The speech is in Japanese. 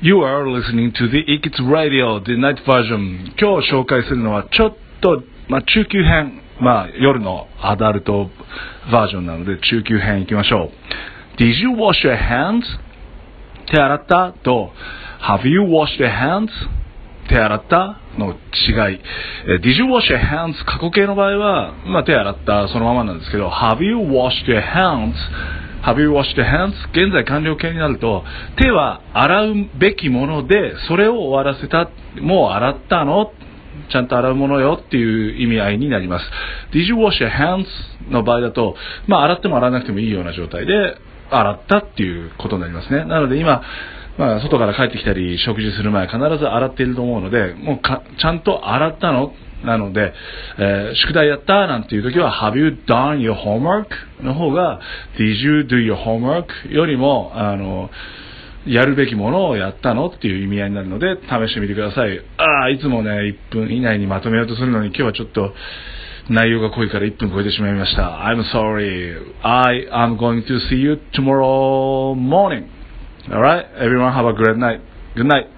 You are listening to the i k i t Radio, the night version. 今日紹介するのはちょっと、まあ、中級編。まあ、夜のアダルトバージョンなので中級編いきましょう。Did you wash your hands? 手洗ったと Have you washed your hands? 手洗ったの違い。Did you wash your hands? 過去形の場合は、まあ、手洗ったそのままなんですけど Have you washed your hands? Have you washed your hands? 現在完了形になると手は洗うべきものでそれを終わらせたもう洗ったの？ちゃんと洗うものよっていう意味合いになります。Did you wash your hands? の場合だと、まあ洗っても洗わなくてもいいような状態で洗ったっていうことになりますね。なので今、まあ、外から帰ってきたり食事する前必ず洗っていると思うので、もうちゃんと洗ったの？なので、えー、宿題やったなんていう時は Have you done your homework? の方が Did you do your homework? よりも、あの、やるべきものをやったのっていう意味合いになるので試してみてください。ああ、いつもね、1分以内にまとめようとするのに今日はちょっと内容が濃いから1分超えてしまいました。I'm sorry. I am going to see you tomorrow morning. Alright? Everyone have a great night. Good night.